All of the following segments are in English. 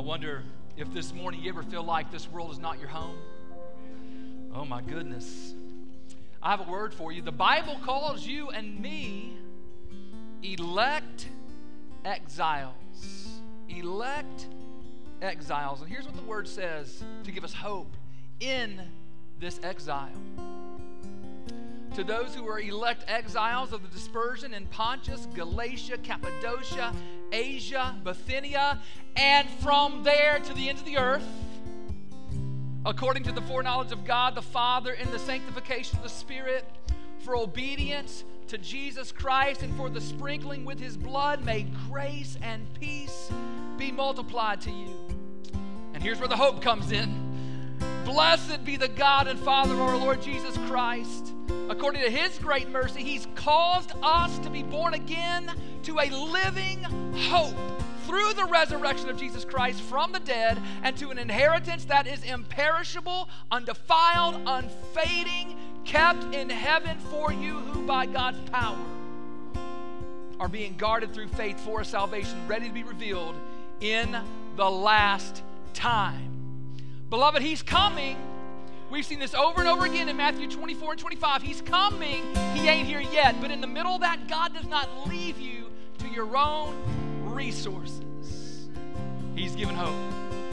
I wonder if this morning you ever feel like this world is not your home. Oh my goodness. I have a word for you. The Bible calls you and me elect exiles. Elect exiles. And here's what the word says to give us hope in this exile. To those who are elect exiles of the dispersion in Pontus, Galatia, Cappadocia, Asia, Bithynia, and from there to the ends of the earth, according to the foreknowledge of God the Father in the sanctification of the Spirit, for obedience to Jesus Christ and for the sprinkling with his blood, may grace and peace be multiplied to you. And here's where the hope comes in. Blessed be the God and Father of our Lord Jesus Christ. According to his great mercy, he's caused us to be born again to a living hope through the resurrection of Jesus Christ from the dead and to an inheritance that is imperishable, undefiled, unfading, kept in heaven for you who by God's power are being guarded through faith for a salvation, ready to be revealed in the last time. Beloved, He's coming. We've seen this over and over again in Matthew 24 and 25. He's coming. He ain't here yet. But in the middle of that, God does not leave you to your own resources. He's given hope.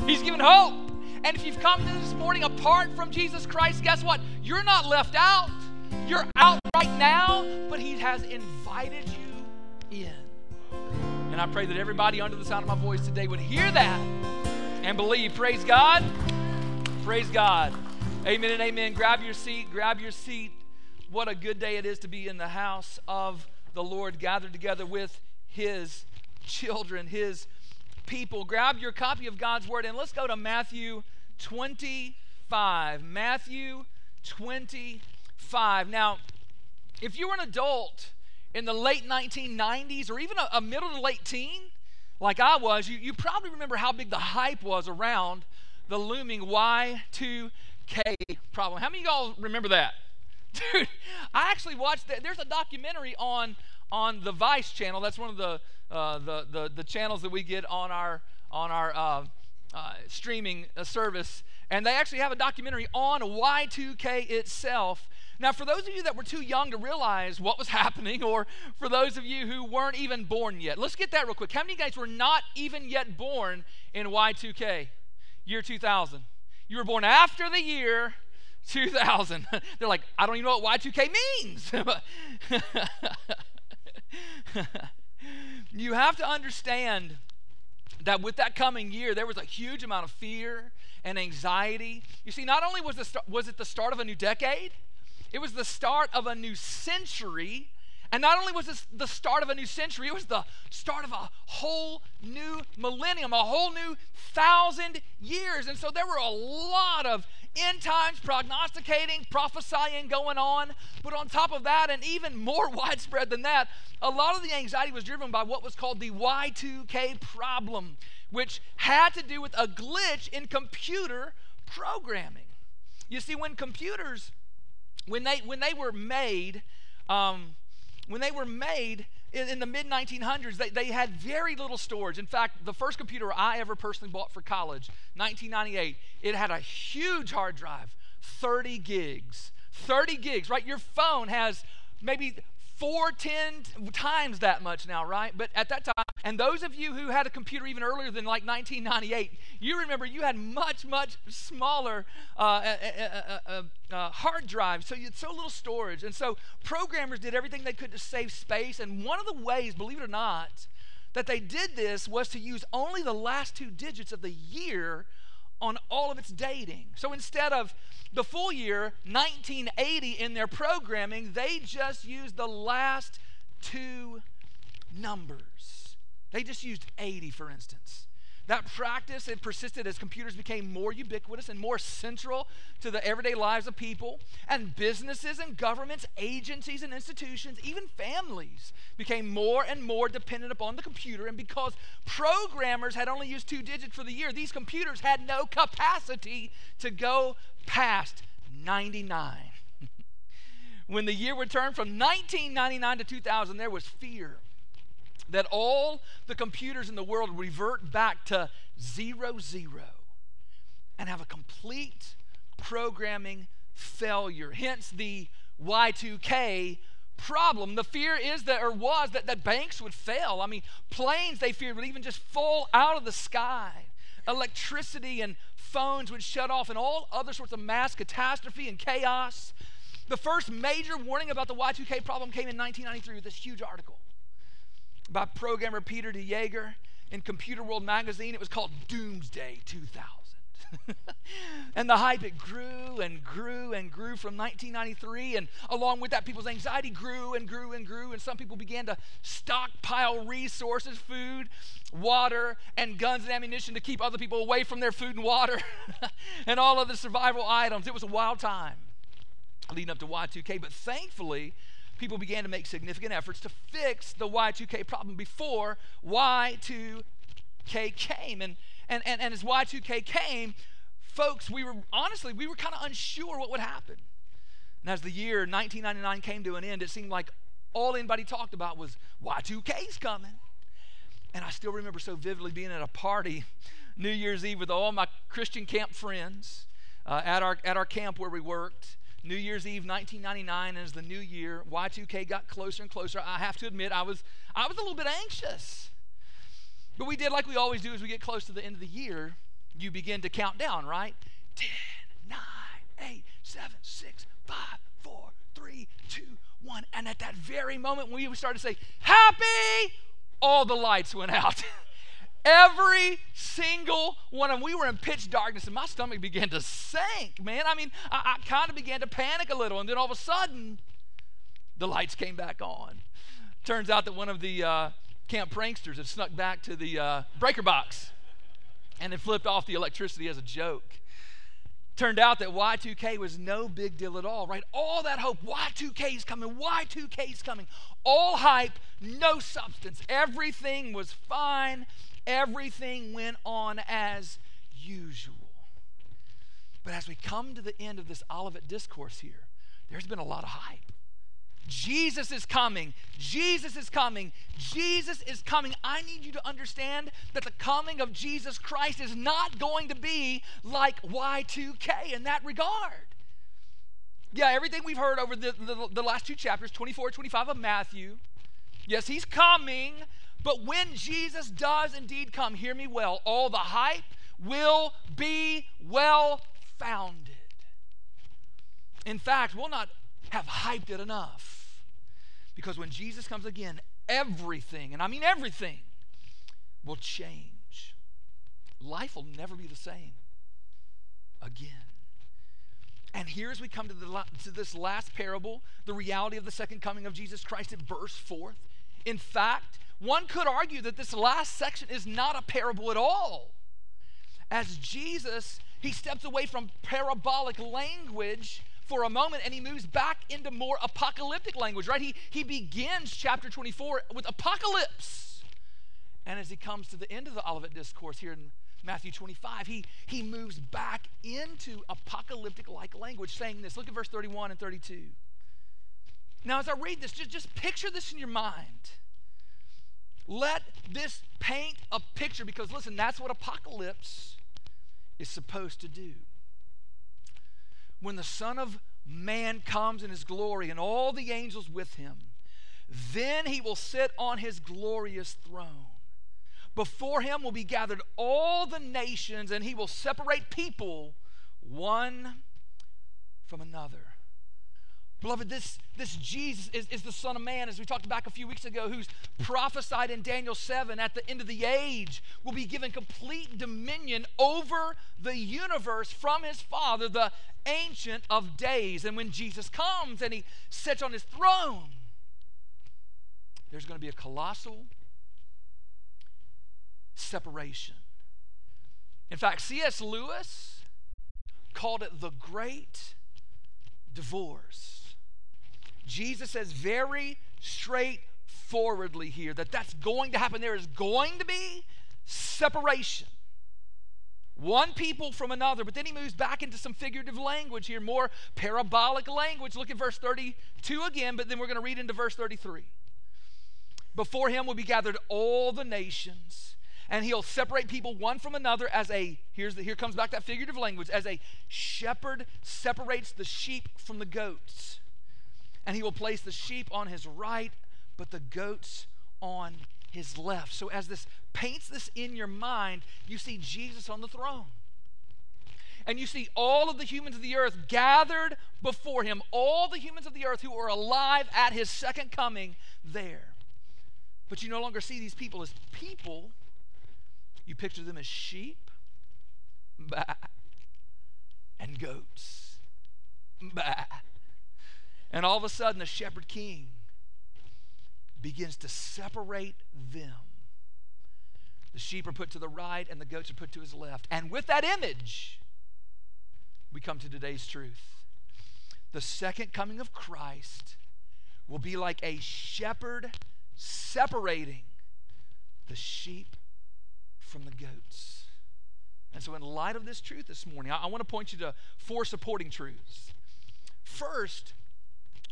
He's given hope. And if you've come to this morning apart from Jesus Christ, guess what? You're not left out. You're out right now, but He has invited you in. And I pray that everybody under the sound of my voice today would hear that and believe. Praise God. Praise God. Amen and amen. Grab your seat. Grab your seat. What a good day it is to be in the house of the Lord, gathered together with His children, His people. Grab your copy of God's Word and let's go to Matthew 25. Matthew 25. Now, if you were an adult in the late 1990s or even a, a middle to late teen, like I was, you, you probably remember how big the hype was around the looming Y2K problem. How many of y'all remember that? Dude, I actually watched that. There's a documentary on on the Vice channel. That's one of the uh, the, the, the channels that we get on our on our uh, uh, streaming uh, service, and they actually have a documentary on Y2K itself. Now, for those of you that were too young to realize what was happening, or for those of you who weren't even born yet, let's get that real quick. How many guys were not even yet born in Y2K, year 2000? You were born after the year 2000. They're like, I don't even know what Y2K means. you have to understand that with that coming year, there was a huge amount of fear and anxiety. You see, not only was, the, was it the start of a new decade, it was the start of a new century. And not only was this the start of a new century, it was the start of a whole new millennium, a whole new thousand years. And so there were a lot of end times prognosticating, prophesying going on. But on top of that, and even more widespread than that, a lot of the anxiety was driven by what was called the Y2K problem, which had to do with a glitch in computer programming. You see, when computers, when they when they were made, um, when they were made, in, in the mid 1900s, they, they had very little storage. In fact, the first computer I ever personally bought for college, 1998, it had a huge hard drive, 30 gigs. 30 gigs, right? Your phone has maybe four, ten times that much now, right? But at that time, and those of you who had a computer even earlier than like 1998, you remember you had much, much smaller uh, uh, uh, uh, hard drives, so you had so little storage. And so programmers did everything they could to save space. And one of the ways, believe it or not, that they did this was to use only the last two digits of the year on all of its dating. So instead of the full year, 1980, in their programming, they just used the last two numbers. They just used 80, for instance. That practice it persisted as computers became more ubiquitous and more central to the everyday lives of people, and businesses and governments, agencies and institutions, even families became more and more dependent upon the computer. And because programmers had only used two digits for the year, these computers had no capacity to go past 99. when the year turn from 1999 to 2000, there was fear that all the computers in the world revert back to zero zero and have a complete programming failure. Hence the Y2K problem. The fear is that, or was, that, that banks would fail. I mean, planes they feared would even just fall out of the sky. Electricity and phones would shut off, and all other sorts of mass catastrophe and chaos. The first major warning about the Y2K problem came in 1993 with this huge article by programmer Peter de Jager in Computerworld magazine. It was called Doomsday 2000. and the hype it grew and grew and grew from 1993 and along with that people's anxiety grew and grew and grew and some people began to stockpile resources food water and guns and ammunition to keep other people away from their food and water and all of the survival items it was a wild time leading up to Y2K but thankfully people began to make significant efforts to fix the Y2K problem before Y2K came and and, and, and as Y2K came, folks, we were honestly, we were kind of unsure what would happen. And as the year 1999 came to an end, it seemed like all anybody talked about was Y2K's coming. And I still remember so vividly being at a party New Year's Eve with all my Christian camp friends uh, at, our, at our camp where we worked. New Year's Eve 1999 as the new year Y2K got closer and closer I have to admit I was I was a little bit anxious but we did like we always do as we get close to the end of the year, you begin to count down, right? 10, 9, 8, 7, 6, 5, 4, 3, 2, 1. And at that very moment when we started to say, Happy, all the lights went out. Every single one of them. We were in pitch darkness, and my stomach began to sink, man. I mean, I, I kind of began to panic a little, and then all of a sudden, the lights came back on. Turns out that one of the uh, camp pranksters had snuck back to the uh, breaker box and they flipped off the electricity as a joke. Turned out that Y2K was no big deal at all, right? All that hope, Y2K is coming, Y2K is coming. All hype, no substance. Everything was fine. Everything went on as usual. But as we come to the end of this Olivet discourse here, there's been a lot of hype. Jesus is coming. Jesus is coming. Jesus is coming. I need you to understand that the coming of Jesus Christ is not going to be like Y2K in that regard. Yeah, everything we've heard over the, the, the last two chapters, 24, 25 of Matthew, yes, he's coming, but when Jesus does indeed come, hear me well, all the hype will be well founded. In fact, we'll not have hyped it enough because when Jesus comes again, everything, and I mean everything, will change. Life will never be the same again. And here, as we come to, the, to this last parable, the reality of the second coming of Jesus Christ, it bursts forth. In fact, one could argue that this last section is not a parable at all. As Jesus, he steps away from parabolic language for a moment and he moves back into more apocalyptic language, right? He, he begins chapter 24 with apocalypse. And as he comes to the end of the Olivet Discourse here in Matthew 25, he, he moves back into apocalyptic like language, saying this. Look at verse 31 and 32. Now, as I read this, just, just picture this in your mind. Let this paint a picture because, listen, that's what apocalypse is supposed to do when the Son of Man comes in his glory and all the angels with him, then he will sit on his glorious throne. Before him will be gathered all the nations, and he will separate people one from another. Beloved, this, this Jesus is, is the Son of Man, as we talked back a few weeks ago, who's prophesied in Daniel 7 at the end of the age, will be given complete dominion over the universe from his Father, the Ancient of Days. And when Jesus comes and he sits on his throne, there's going to be a colossal separation. In fact, C.S. Lewis called it the great divorce. Jesus says very straightforwardly here that that's going to happen. There is going to be separation. One people from another, but then he moves back into some figurative language here, more parabolic language. Look at verse 32 again, but then we're going to read into verse 33. Before him will be gathered all the nations, and he'll separate people one from another as a, here's the, here comes back that figurative language, as a shepherd separates the sheep from the goats. And he will place the sheep on his right, but the goats on his left. So as this paints this in your mind, you see Jesus on the throne and you see all of the humans of the earth gathered before him, all the humans of the earth who are alive at his second coming there. But you no longer see these people as people, you picture them as sheep bah, and goats. Bah. And all of a sudden, the shepherd king begins to separate them. The sheep are put to the right and the goats are put to his left. And with that image, we come to today's truth. The second coming of Christ will be like a shepherd separating the sheep from the goats. And so, in light of this truth this morning, I, I want to point you to four supporting truths. First,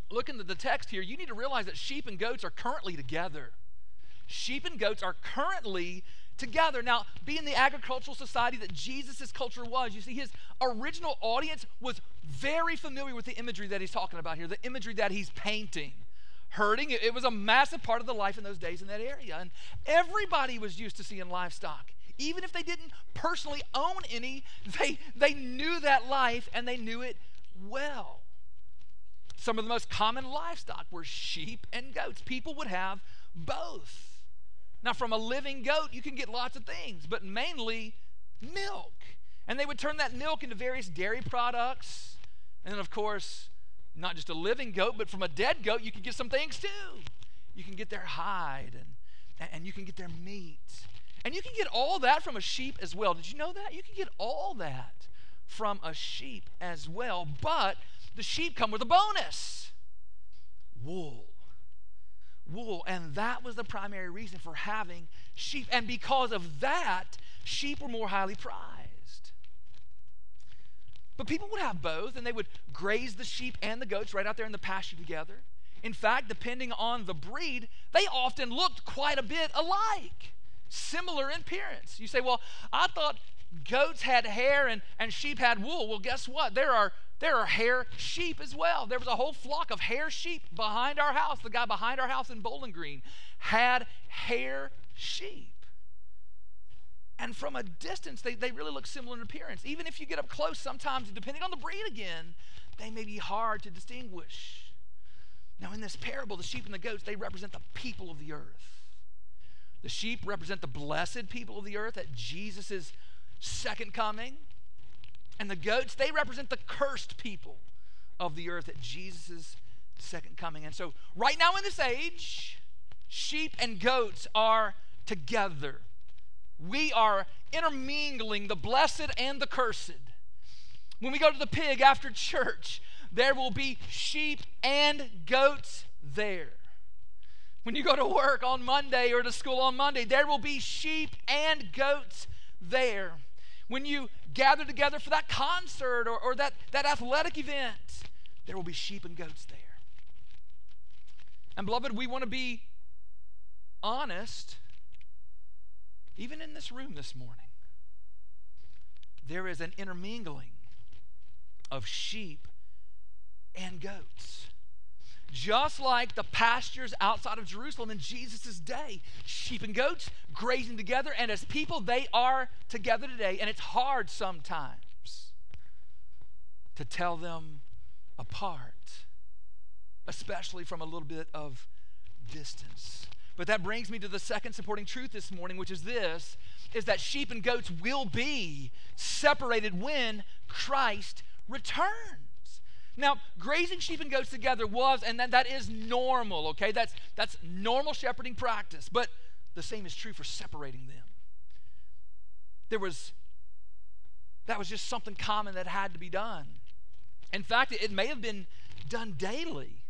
look into the text here. You need to realize that sheep and goats are currently together. Sheep and goats are currently together. Now, being the agricultural society that Jesus' culture was, you see, his original audience was very familiar with the imagery that he's talking about here, the imagery that he's painting. Herding, it was a massive part of the life in those days in that area. And everybody was used to seeing livestock. Even if they didn't personally own any, they, they knew that life and they knew it well. Some of the most common livestock were sheep and goats. People would have both. Now, from a living goat, you can get lots of things, but mainly milk. And they would turn that milk into various dairy products. And then, of course, not just a living goat, but from a dead goat, you can get some things too. You can get their hide and, and you can get their meat. And you can get all that from a sheep as well. Did you know that? You can get all that from a sheep as well. But the sheep come with a bonus wool wool. And that was the primary reason for having sheep. And because of that, sheep were more highly prized. But people would have both, and they would graze the sheep and the goats right out there in the pasture together. In fact, depending on the breed, they often looked quite a bit alike, similar in appearance. You say, well, I thought goats had hair and, and sheep had wool. Well, guess what? There are there are hair sheep as well. There was a whole flock of hair sheep behind our house. The guy behind our house in Bowling Green had hair sheep. And from a distance, they, they really look similar in appearance. Even if you get up close, sometimes, depending on the breed again, they may be hard to distinguish. Now, in this parable, the sheep and the goats, they represent the people of the earth. The sheep represent the blessed people of the earth at Jesus' second coming. And the goats, they represent the cursed people of the earth at Jesus' second coming. And so, right now in this age, sheep and goats are together. We are intermingling the blessed and the cursed. When we go to the pig after church, there will be sheep and goats there. When you go to work on Monday or to school on Monday, there will be sheep and goats there. When you gather together for that concert or, or that, that athletic event, there will be sheep and goats there. And beloved, we want to be honest, even in this room this morning. There is an intermingling of sheep and goats. Just like the pastures outside of Jerusalem in Jesus' day, sheep and goats grazing together, and as people, they are together today. And it's hard sometimes to tell them apart, especially from a little bit of distance. But that brings me to the second supporting truth this morning, which is this is that sheep and goats will be separated when Christ returns. Now, grazing sheep and goats together was, and that, that is normal, okay? That's, that's normal shepherding practice, but the same is true for separating them. There was, that was just something common that had to be done. In fact, it, it may have been done daily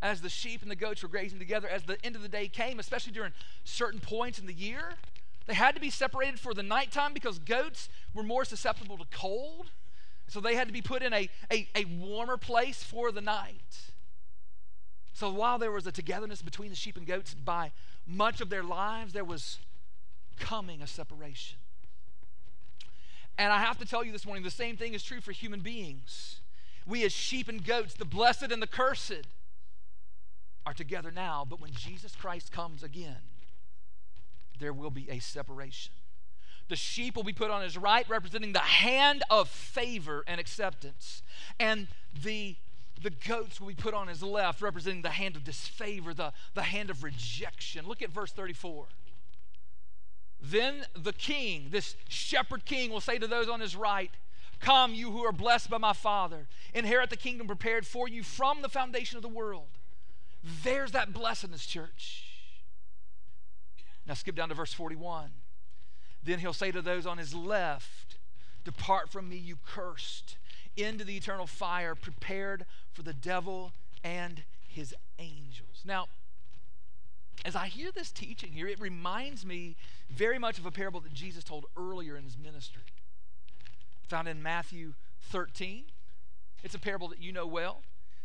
as the sheep and the goats were grazing together as the end of the day came, especially during certain points in the year. They had to be separated for the nighttime because goats were more susceptible to cold. So they had to be put in a, a, a warmer place for the night. So while there was a togetherness between the sheep and goats, by much of their lives, there was coming a separation. And I have to tell you this morning the same thing is true for human beings. We, as sheep and goats, the blessed and the cursed, are together now, but when Jesus Christ comes again, there will be a separation. The sheep will be put on his right, representing the hand of favor and acceptance. And the the goats will be put on his left, representing the hand of disfavor, the, the hand of rejection. Look at verse 34. Then the king, this shepherd king, will say to those on his right, Come, you who are blessed by my Father, inherit the kingdom prepared for you from the foundation of the world. There's that blessedness, church. Now skip down to verse 41. Then he'll say to those on his left, Depart from me, you cursed, into the eternal fire prepared for the devil and his angels. Now, as I hear this teaching here, it reminds me very much of a parable that Jesus told earlier in his ministry, found in Matthew 13. It's a parable that you know well.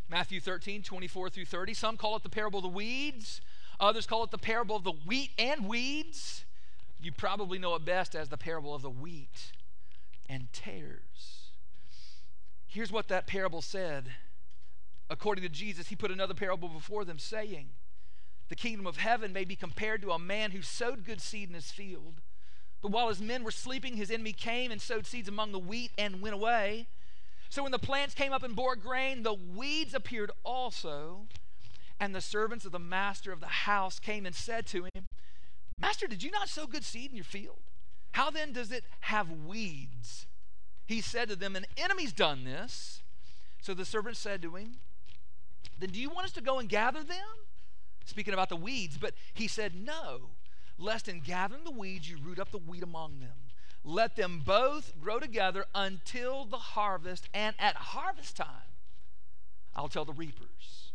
Matthew 13, 24 through 30. Some call it the parable of the weeds, others call it the parable of the wheat and weeds. You probably know it best as the parable of the wheat and tares. Here's what that parable said. According to Jesus, he put another parable before them, saying, The kingdom of heaven may be compared to a man who sowed good seed in his field. But while his men were sleeping, his enemy came and sowed seeds among the wheat and went away. So when the plants came up and bore grain, the weeds appeared also. And the servants of the master of the house came and said to him, Master, did you not sow good seed in your field? How then does it have weeds? He said to them, An enemy's done this. So the servant said to him, Then do you want us to go and gather them? Speaking about the weeds. But he said, No, lest in gathering the weeds you root up the wheat among them. Let them both grow together until the harvest, and at harvest time, I'll tell the reapers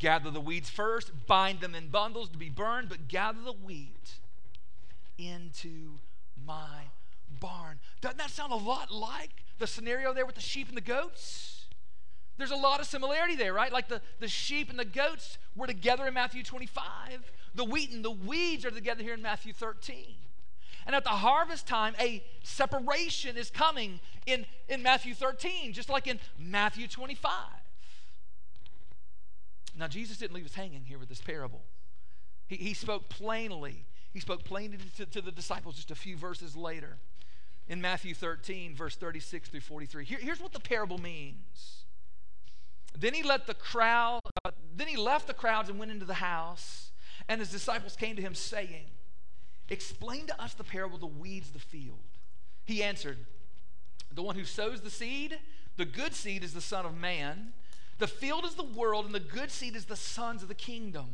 gather the weeds first, bind them in bundles to be burned, but gather the wheat into my barn. Doesn't that sound a lot like the scenario there with the sheep and the goats? There's a lot of similarity there, right? Like the, the sheep and the goats were together in Matthew 25. The wheat and the weeds are together here in Matthew 13. And at the harvest time, a separation is coming in, in Matthew 13, just like in Matthew 25. Now, Jesus didn't leave us hanging here with this parable. He, he spoke plainly. He spoke plainly to, to the disciples just a few verses later in Matthew 13, verse 36 through 43. Here, here's what the parable means. Then he let the crowd, uh, then he left the crowds and went into the house, and his disciples came to him saying, Explain to us the parable the weeds of the field. He answered, The one who sows the seed, the good seed is the Son of Man. The field is the world, and the good seed is the sons of the kingdom.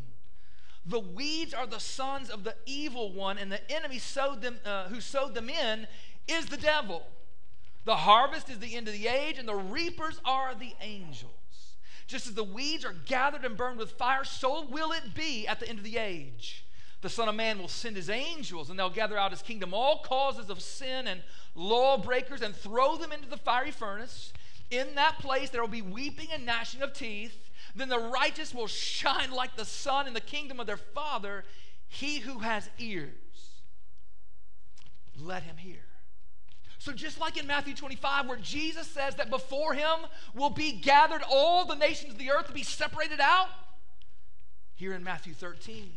The weeds are the sons of the evil one, and the enemy sowed them, uh, who sowed them in is the devil. The harvest is the end of the age, and the reapers are the angels. Just as the weeds are gathered and burned with fire, so will it be at the end of the age. The Son of Man will send his angels, and they'll gather out his kingdom all causes of sin and lawbreakers and throw them into the fiery furnace. In that place, there will be weeping and gnashing of teeth. Then the righteous will shine like the sun in the kingdom of their Father. He who has ears, let him hear. So, just like in Matthew 25, where Jesus says that before him will be gathered all the nations of the earth to be separated out, here in Matthew 13,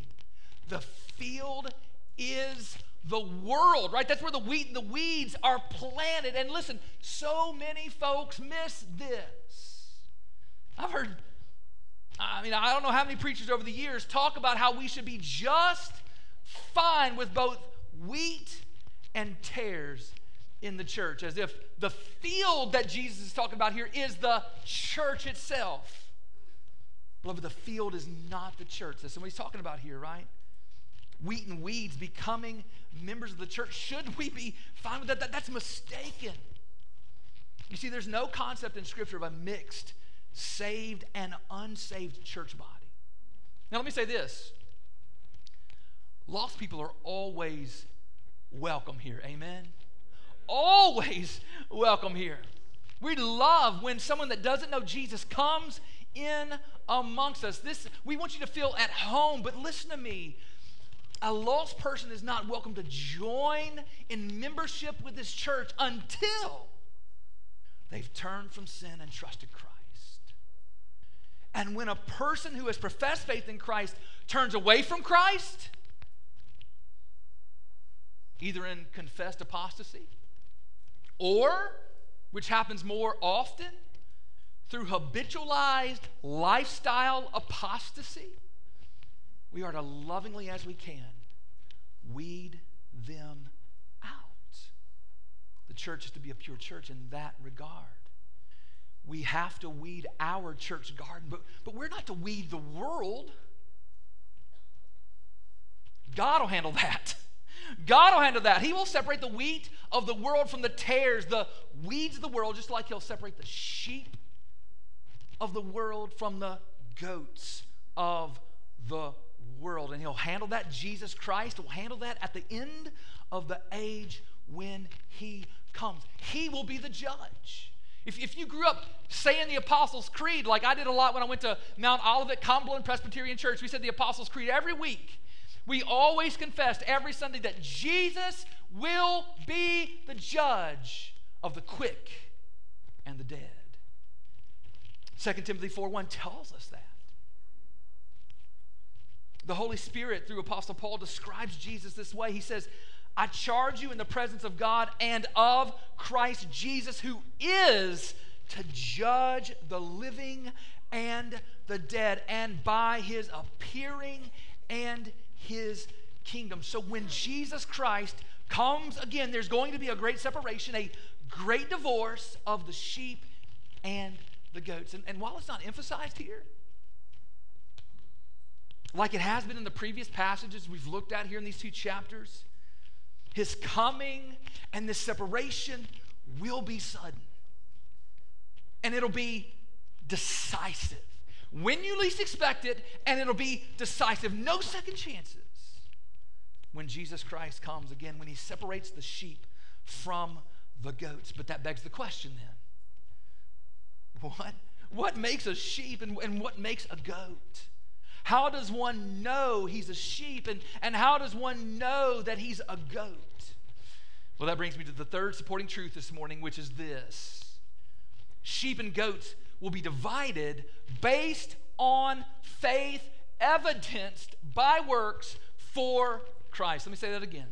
the field is the world, right? That's where the wheat and the weeds are planted. And listen, so many folks miss this. I've heard, I mean, I don't know how many preachers over the years talk about how we should be just fine with both wheat and tares in the church, as if the field that Jesus is talking about here is the church itself. Beloved, the field is not the church. That's what he's talking about here, right? wheat and weeds becoming members of the church. Should we be fine with that? that? That's mistaken. You see, there's no concept in Scripture of a mixed, saved, and unsaved church body. Now, let me say this lost people are always welcome here. Amen? Always welcome here. We love when someone that doesn't know Jesus comes in amongst us. This we want you to feel at home, but listen to me. A lost person is not welcome to join in membership with this church until they've turned from sin and trusted Christ. And when a person who has professed faith in Christ turns away from Christ, either in confessed apostasy or, which happens more often, through habitualized lifestyle apostasy, we are to lovingly as we can weed them out. The church is to be a pure church in that regard. We have to weed our church garden, but, but we're not to weed the world. God will handle that. God will handle that. He will separate the wheat of the world from the tares, the weeds of the world, just like He'll separate the sheep of the world from the goats of the world. And He'll handle that. Jesus Christ will handle that at the end of the age when He comes. He will be the judge. If, if you grew up saying the Apostles' Creed, like I did a lot when I went to Mount Olivet Cumberland Presbyterian Church, we said the Apostles' Creed every week. We always confessed every Sunday that Jesus will be the judge of the quick and the dead. 2 Timothy 4:1 tells us that. The Holy Spirit, through Apostle Paul, describes Jesus this way. He says, I charge you in the presence of God and of Christ Jesus, who is to judge the living and the dead, and by his appearing and his kingdom. So when Jesus Christ comes again, there's going to be a great separation, a great divorce of the sheep and the goats. And, and while it's not emphasized here, like it has been in the previous passages we've looked at here in these two chapters, his coming and this separation will be sudden. And it'll be decisive. When you least expect it, and it'll be decisive. No second chances when Jesus Christ comes again, when he separates the sheep from the goats. But that begs the question then what, what makes a sheep and, and what makes a goat? How does one know he's a sheep and, and how does one know that he's a goat? Well, that brings me to the third supporting truth this morning, which is this sheep and goats will be divided based on faith evidenced by works for Christ. Let me say that again.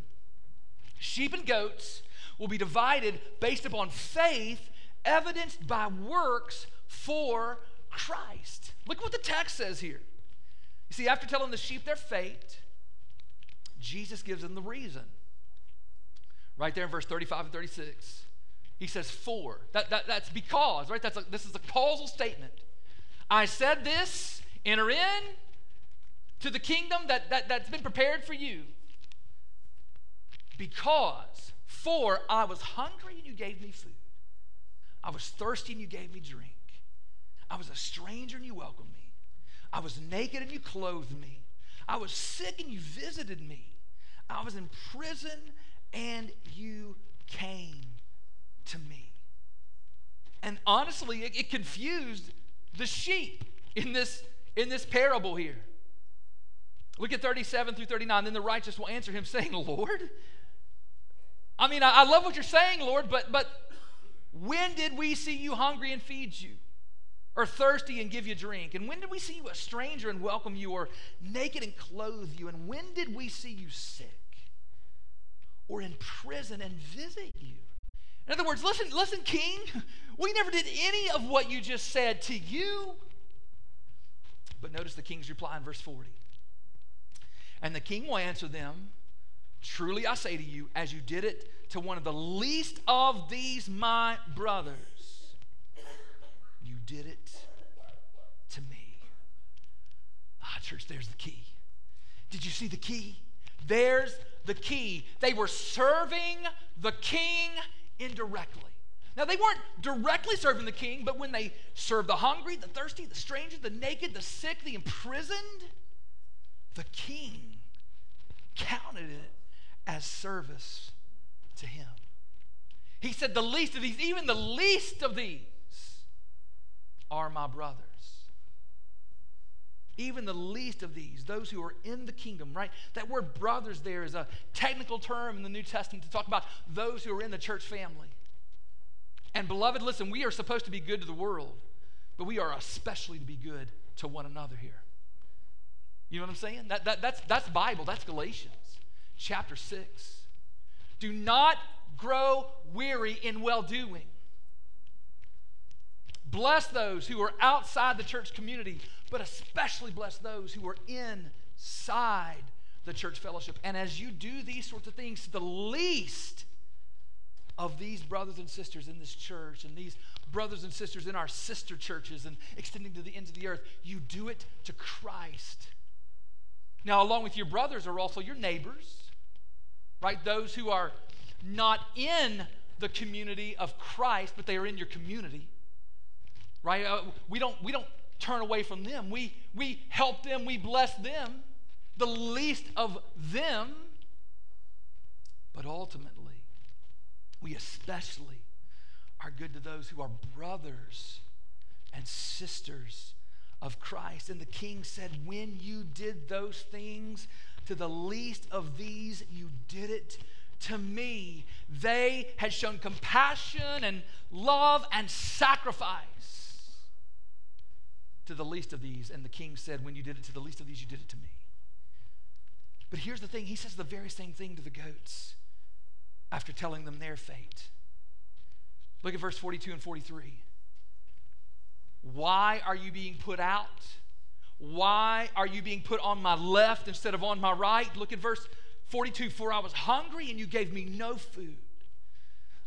Sheep and goats will be divided based upon faith evidenced by works for Christ. Look what the text says here. You see, after telling the sheep their fate, Jesus gives them the reason. Right there in verse 35 and 36. He says, For. That, that, that's because, right? That's a, this is a causal statement. I said this, enter in to the kingdom that, that, that's been prepared for you. Because, for I was hungry and you gave me food. I was thirsty and you gave me drink. I was a stranger and you welcomed me. I was naked and you clothed me. I was sick and you visited me. I was in prison and you came to me. And honestly, it, it confused the sheep in this, in this parable here. Look at 37 through 39. Then the righteous will answer him, saying, Lord, I mean, I, I love what you're saying, Lord, but, but when did we see you hungry and feed you? Or thirsty and give you drink? And when did we see you a stranger and welcome you, or naked and clothe you? And when did we see you sick or in prison and visit you? In other words, listen, listen, King, we never did any of what you just said to you. But notice the king's reply in verse 40. And the king will answer them Truly I say to you, as you did it to one of the least of these my brothers did it to me. Ah, church, there's the key. Did you see the key? There's the key. They were serving the king indirectly. Now, they weren't directly serving the king, but when they served the hungry, the thirsty, the stranger, the naked, the sick, the imprisoned, the king counted it as service to him. He said, The least of these, even the least of these, are my brothers. even the least of these, those who are in the kingdom, right? That word brothers there is a technical term in the New Testament to talk about those who are in the church family. And beloved, listen, we are supposed to be good to the world, but we are especially to be good to one another here. You know what I'm saying? That, that, that's, that's Bible, that's Galatians chapter 6. Do not grow weary in well doing. Bless those who are outside the church community, but especially bless those who are inside the church fellowship. And as you do these sorts of things, the least of these brothers and sisters in this church and these brothers and sisters in our sister churches and extending to the ends of the earth, you do it to Christ. Now, along with your brothers are also your neighbors, right? Those who are not in the community of Christ, but they are in your community right? Uh, we, don't, we don't turn away from them. We, we help them, we bless them, the least of them. But ultimately, we especially are good to those who are brothers and sisters of Christ. And the king said, When you did those things to the least of these, you did it to me. They had shown compassion and love and sacrifice to the least of these. And the king said, When you did it to the least of these, you did it to me. But here's the thing he says the very same thing to the goats after telling them their fate. Look at verse 42 and 43. Why are you being put out? Why are you being put on my left instead of on my right? Look at verse 42 For I was hungry and you gave me no food.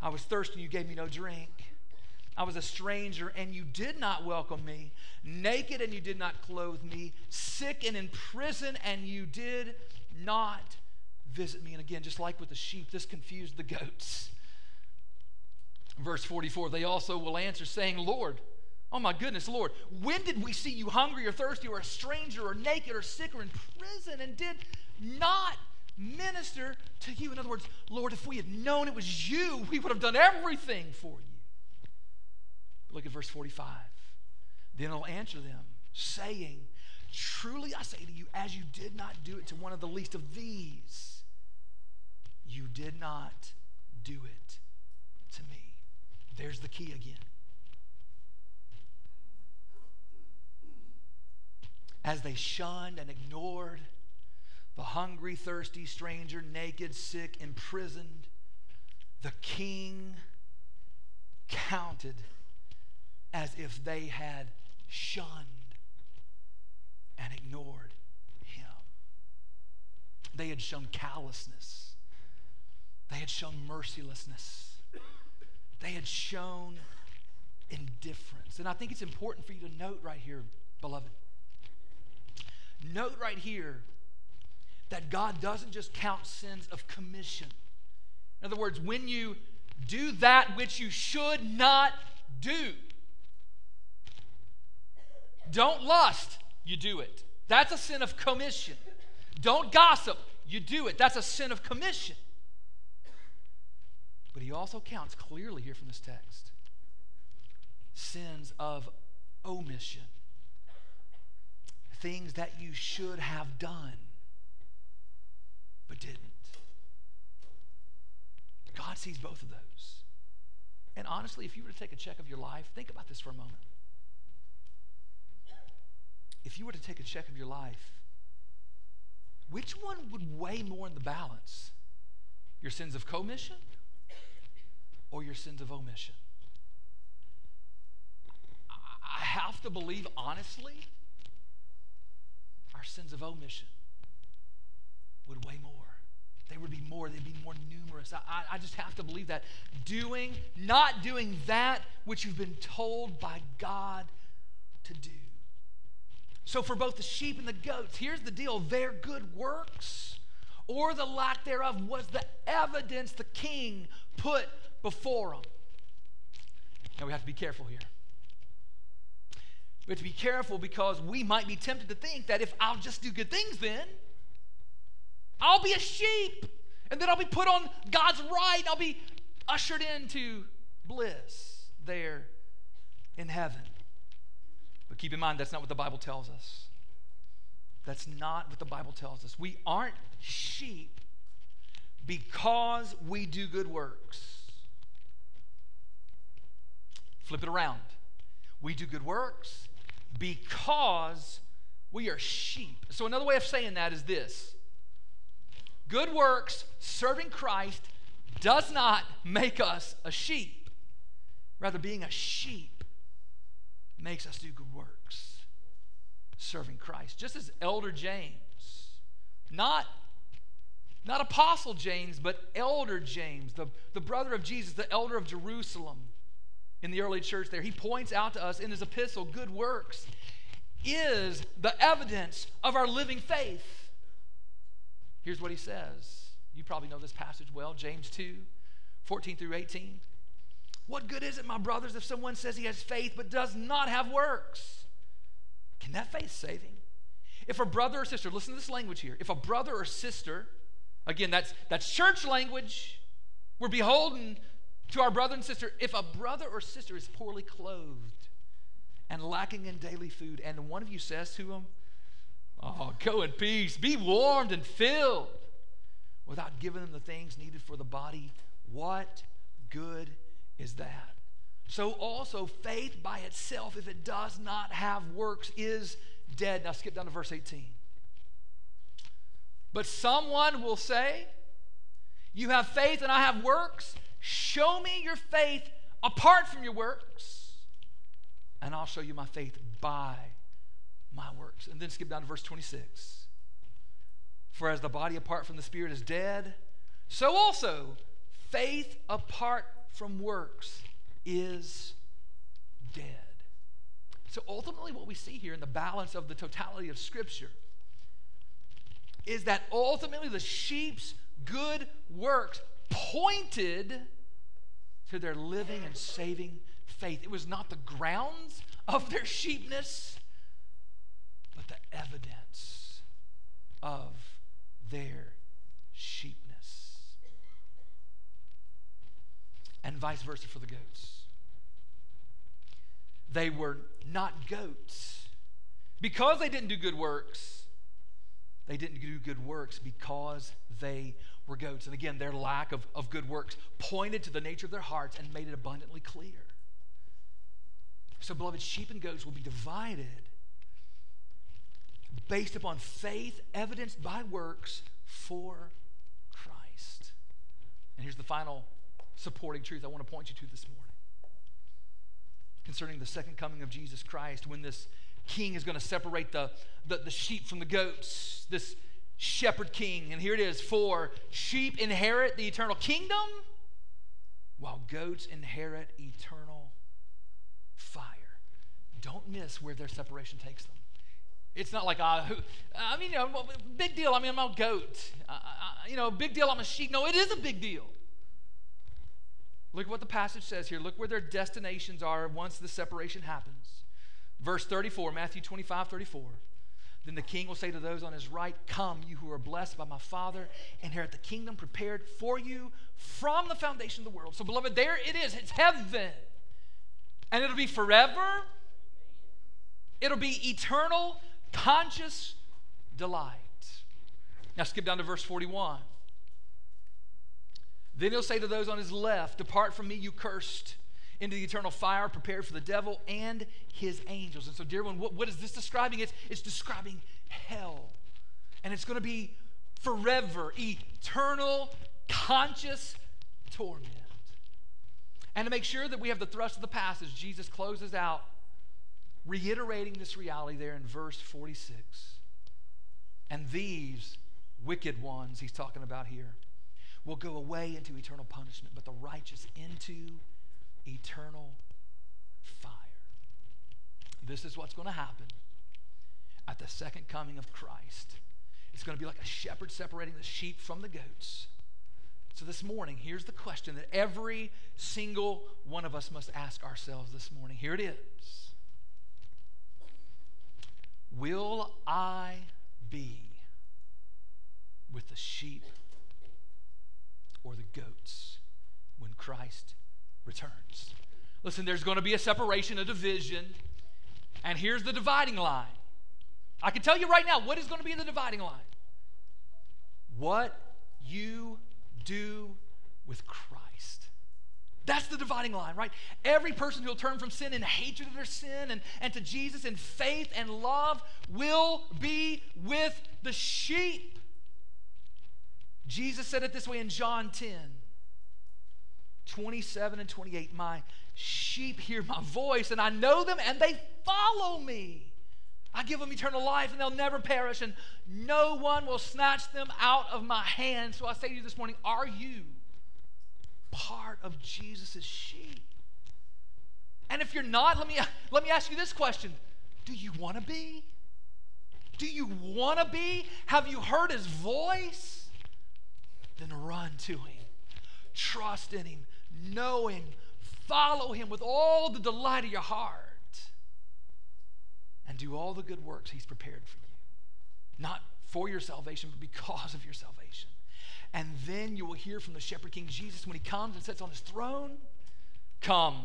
I was thirsty and you gave me no drink. I was a stranger and you did not welcome me, naked and you did not clothe me, sick and in prison and you did not visit me. And again, just like with the sheep, this confused the goats. Verse 44 they also will answer, saying, Lord, oh my goodness, Lord, when did we see you hungry or thirsty or a stranger or naked or sick or in prison and did not minister to you? In other words, Lord, if we had known it was you, we would have done everything for you. Look at verse 45. Then he'll answer them, saying, Truly I say to you, as you did not do it to one of the least of these, you did not do it to me. There's the key again. As they shunned and ignored the hungry, thirsty, stranger, naked, sick, imprisoned, the king counted as if they had shunned and ignored him. They had shown callousness, they had shown mercilessness, they had shown indifference. And I think it's important for you to note right here, beloved. Note right here that God doesn't just count sins of commission. In other words, when you do that which you should not do, don't lust, you do it. That's a sin of commission. Don't gossip, you do it. That's a sin of commission. But he also counts clearly here from this text sins of omission. Things that you should have done but didn't. God sees both of those. And honestly, if you were to take a check of your life, think about this for a moment if you were to take a check of your life, which one would weigh more in the balance? Your sins of commission or your sins of omission? I have to believe, honestly, our sins of omission would weigh more. They would be more, they'd be more numerous. I, I just have to believe that. Doing, not doing that which you've been told by God to do. So, for both the sheep and the goats, here's the deal their good works or the lack thereof was the evidence the king put before them. Now, we have to be careful here. We have to be careful because we might be tempted to think that if I'll just do good things, then I'll be a sheep and then I'll be put on God's right. I'll be ushered into bliss there in heaven. Keep in mind, that's not what the Bible tells us. That's not what the Bible tells us. We aren't sheep because we do good works. Flip it around. We do good works because we are sheep. So, another way of saying that is this good works, serving Christ, does not make us a sheep. Rather, being a sheep makes us do good works, serving Christ. Just as Elder James, not, not Apostle James, but Elder James, the, the brother of Jesus, the elder of Jerusalem in the early church there, he points out to us in his epistle, good works is the evidence of our living faith. Here's what he says. You probably know this passage well, James 2, 14 through 18. What good is it, my brothers, if someone says he has faith but does not have works? Can that faith save him? If a brother or sister, listen to this language here. If a brother or sister, again, that's, that's church language, we're beholden to our brother and sister. If a brother or sister is poorly clothed and lacking in daily food, and one of you says to him, Oh, go in peace, be warmed and filled, without giving them the things needed for the body, what good is that. So, also, faith by itself, if it does not have works, is dead. Now, skip down to verse 18. But someone will say, You have faith and I have works. Show me your faith apart from your works, and I'll show you my faith by my works. And then skip down to verse 26. For as the body apart from the spirit is dead, so also faith apart from works is dead. So ultimately, what we see here in the balance of the totality of Scripture is that ultimately the sheep's good works pointed to their living and saving faith. It was not the grounds of their sheepness, but the evidence of their sheep. And vice versa for the goats. They were not goats. Because they didn't do good works, they didn't do good works because they were goats. And again, their lack of, of good works pointed to the nature of their hearts and made it abundantly clear. So, beloved, sheep and goats will be divided based upon faith evidenced by works for Christ. And here's the final supporting truth I want to point you to this morning concerning the second coming of Jesus Christ when this king is going to separate the, the, the, sheep from the goats, this shepherd king. And here it is for sheep inherit the eternal kingdom, while goats inherit eternal fire. Don't miss where their separation takes them. It's not like, uh, I mean, you know, big deal. I mean, I'm a goat. Uh, you know, big deal. I'm a sheep. No, it is a big deal. Look at what the passage says here. Look where their destinations are once the separation happens. Verse 34, Matthew 25, 34. Then the king will say to those on his right, Come, you who are blessed by my Father, inherit the kingdom prepared for you from the foundation of the world. So, beloved, there it is. It's heaven. And it'll be forever, it'll be eternal, conscious delight. Now, skip down to verse 41. Then he'll say to those on his left, Depart from me, you cursed, into the eternal fire prepared for the devil and his angels. And so, dear one, what, what is this describing? It's, it's describing hell. And it's going to be forever, eternal, conscious torment. And to make sure that we have the thrust of the passage, Jesus closes out reiterating this reality there in verse 46. And these wicked ones he's talking about here will go away into eternal punishment, but the righteous into eternal fire. This is what's going to happen at the second coming of Christ. It's going to be like a shepherd separating the sheep from the goats. So, this morning, here's the question that every single one of us must ask ourselves this morning. Here it is Will I be with the sheep or the goats when Christ returns. Listen, there's going to be a separation, a division, and here's the dividing line. I can tell you right now what is going to be in the dividing line. What you do with Christ. That's the dividing line, right? Every person who'll turn from sin and hatred of their sin and, and to Jesus in faith and love will be with the sheep. Jesus said it this way in John 10 27 and 28. My sheep hear my voice, and I know them, and they follow me. I give them eternal life, and they'll never perish, and no one will snatch them out of my hand. So I say to you this morning Are you part of Jesus' sheep? And if you're not, let me, let me ask you this question Do you want to be? Do you want to be? Have you heard his voice? Then run to him, trust in him, know him, follow him with all the delight of your heart, and do all the good works he's prepared for you. Not for your salvation, but because of your salvation. And then you will hear from the shepherd king Jesus when he comes and sits on his throne. Come,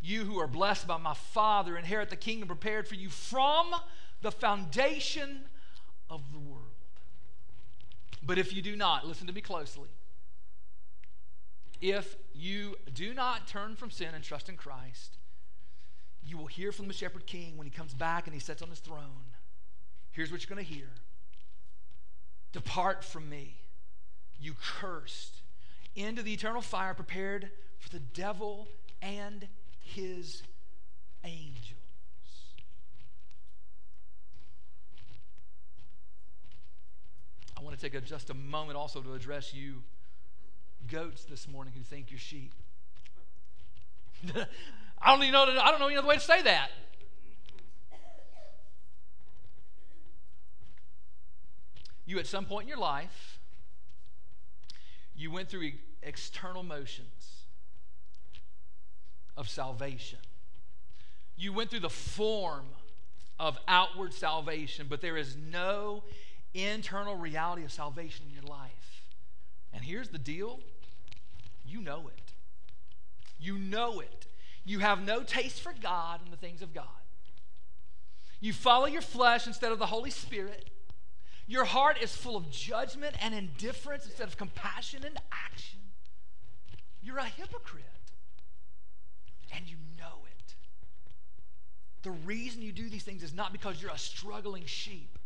you who are blessed by my Father, inherit the kingdom prepared for you from the foundation of the world. But if you do not, listen to me closely. If you do not turn from sin and trust in Christ, you will hear from the shepherd king when he comes back and he sits on his throne. Here's what you're going to hear Depart from me, you cursed, into the eternal fire prepared for the devil and his angels. I want to take a, just a moment also to address you goats this morning who think you're sheep. I don't even know. I don't know any other way to say that. You, at some point in your life, you went through external motions of salvation. You went through the form of outward salvation, but there is no internal reality of salvation in your life. And here's the deal you know it. You know it. You have no taste for God and the things of God. You follow your flesh instead of the Holy Spirit. Your heart is full of judgment and indifference instead of compassion and action. You're a hypocrite. And you know it. The reason you do these things is not because you're a struggling sheep.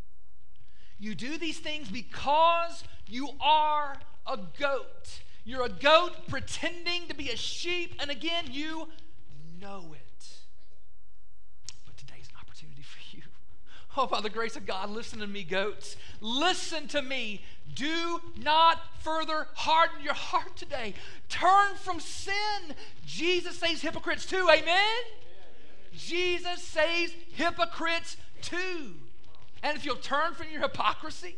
You do these things because you are a goat. You're a goat pretending to be a sheep, and again, you know it. But today's an opportunity for you. Oh, by the grace of God, listen to me, goats. Listen to me. Do not further harden your heart today. Turn from sin. Jesus saves hypocrites too. Amen? Jesus saves hypocrites too. And if you'll turn from your hypocrisy,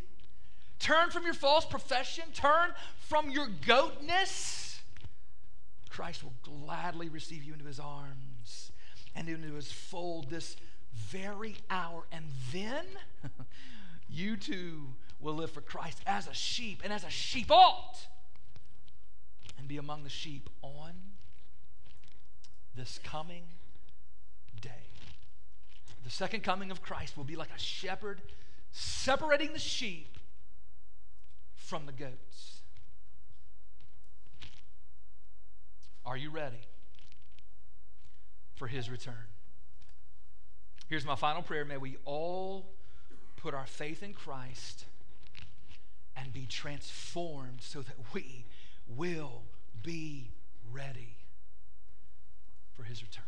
turn from your false profession, turn from your goatness, Christ will gladly receive you into his arms and into his fold this very hour. And then you too will live for Christ as a sheep and as a sheep ought and be among the sheep on this coming. The second coming of Christ will be like a shepherd separating the sheep from the goats. Are you ready for his return? Here's my final prayer. May we all put our faith in Christ and be transformed so that we will be ready for his return.